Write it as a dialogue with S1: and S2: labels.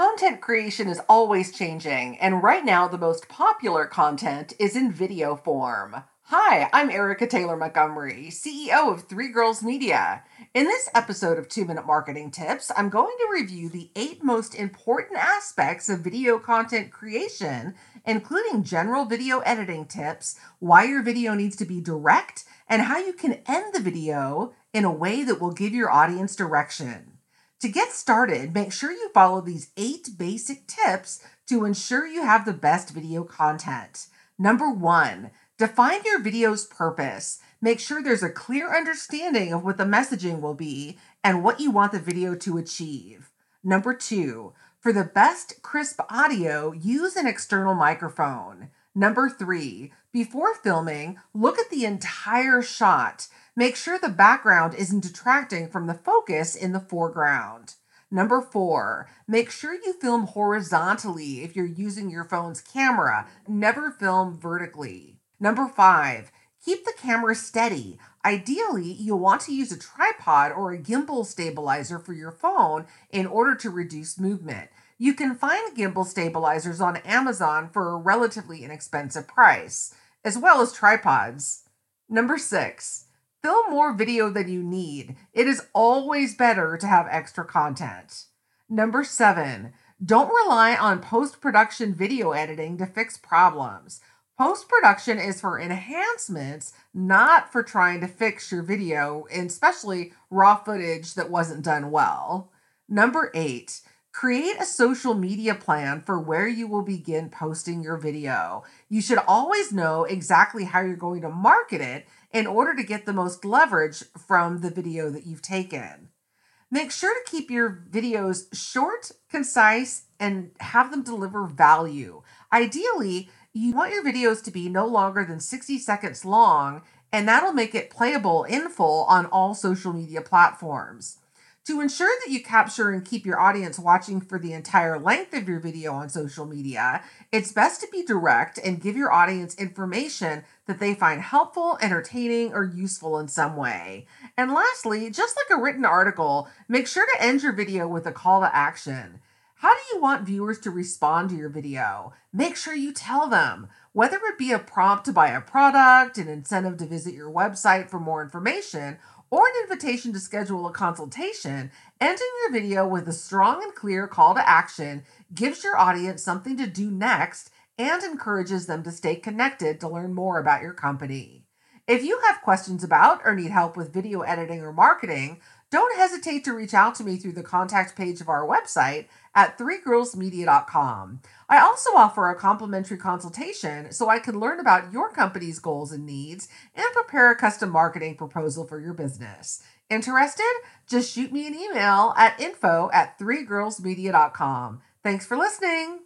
S1: Content creation is always changing, and right now the most popular content is in video form. Hi, I'm Erica Taylor Montgomery, CEO of Three Girls Media. In this episode of Two Minute Marketing Tips, I'm going to review the eight most important aspects of video content creation, including general video editing tips, why your video needs to be direct, and how you can end the video in a way that will give your audience direction. To get started, make sure you follow these eight basic tips to ensure you have the best video content. Number one, define your video's purpose. Make sure there's a clear understanding of what the messaging will be and what you want the video to achieve. Number two, for the best crisp audio, use an external microphone. Number three, before filming, look at the entire shot. Make sure the background isn't detracting from the focus in the foreground. Number four, make sure you film horizontally if you're using your phone's camera. Never film vertically. Number five, keep the camera steady. Ideally, you'll want to use a tripod or a gimbal stabilizer for your phone in order to reduce movement. You can find gimbal stabilizers on Amazon for a relatively inexpensive price, as well as tripods. Number six, film more video than you need. It is always better to have extra content. Number seven, don't rely on post production video editing to fix problems. Post production is for enhancements, not for trying to fix your video, especially raw footage that wasn't done well. Number eight, Create a social media plan for where you will begin posting your video. You should always know exactly how you're going to market it in order to get the most leverage from the video that you've taken. Make sure to keep your videos short, concise, and have them deliver value. Ideally, you want your videos to be no longer than 60 seconds long, and that'll make it playable in full on all social media platforms. To ensure that you capture and keep your audience watching for the entire length of your video on social media, it's best to be direct and give your audience information that they find helpful, entertaining, or useful in some way. And lastly, just like a written article, make sure to end your video with a call to action. How do you want viewers to respond to your video? Make sure you tell them. Whether it be a prompt to buy a product, an incentive to visit your website for more information, or an invitation to schedule a consultation, ending your video with a strong and clear call to action gives your audience something to do next and encourages them to stay connected to learn more about your company. If you have questions about or need help with video editing or marketing, don't hesitate to reach out to me through the contact page of our website at threegirlsmedia.com. I also offer a complimentary consultation so I can learn about your company's goals and needs and prepare a custom marketing proposal for your business. Interested? Just shoot me an email at info at threegirlsmedia.com. Thanks for listening.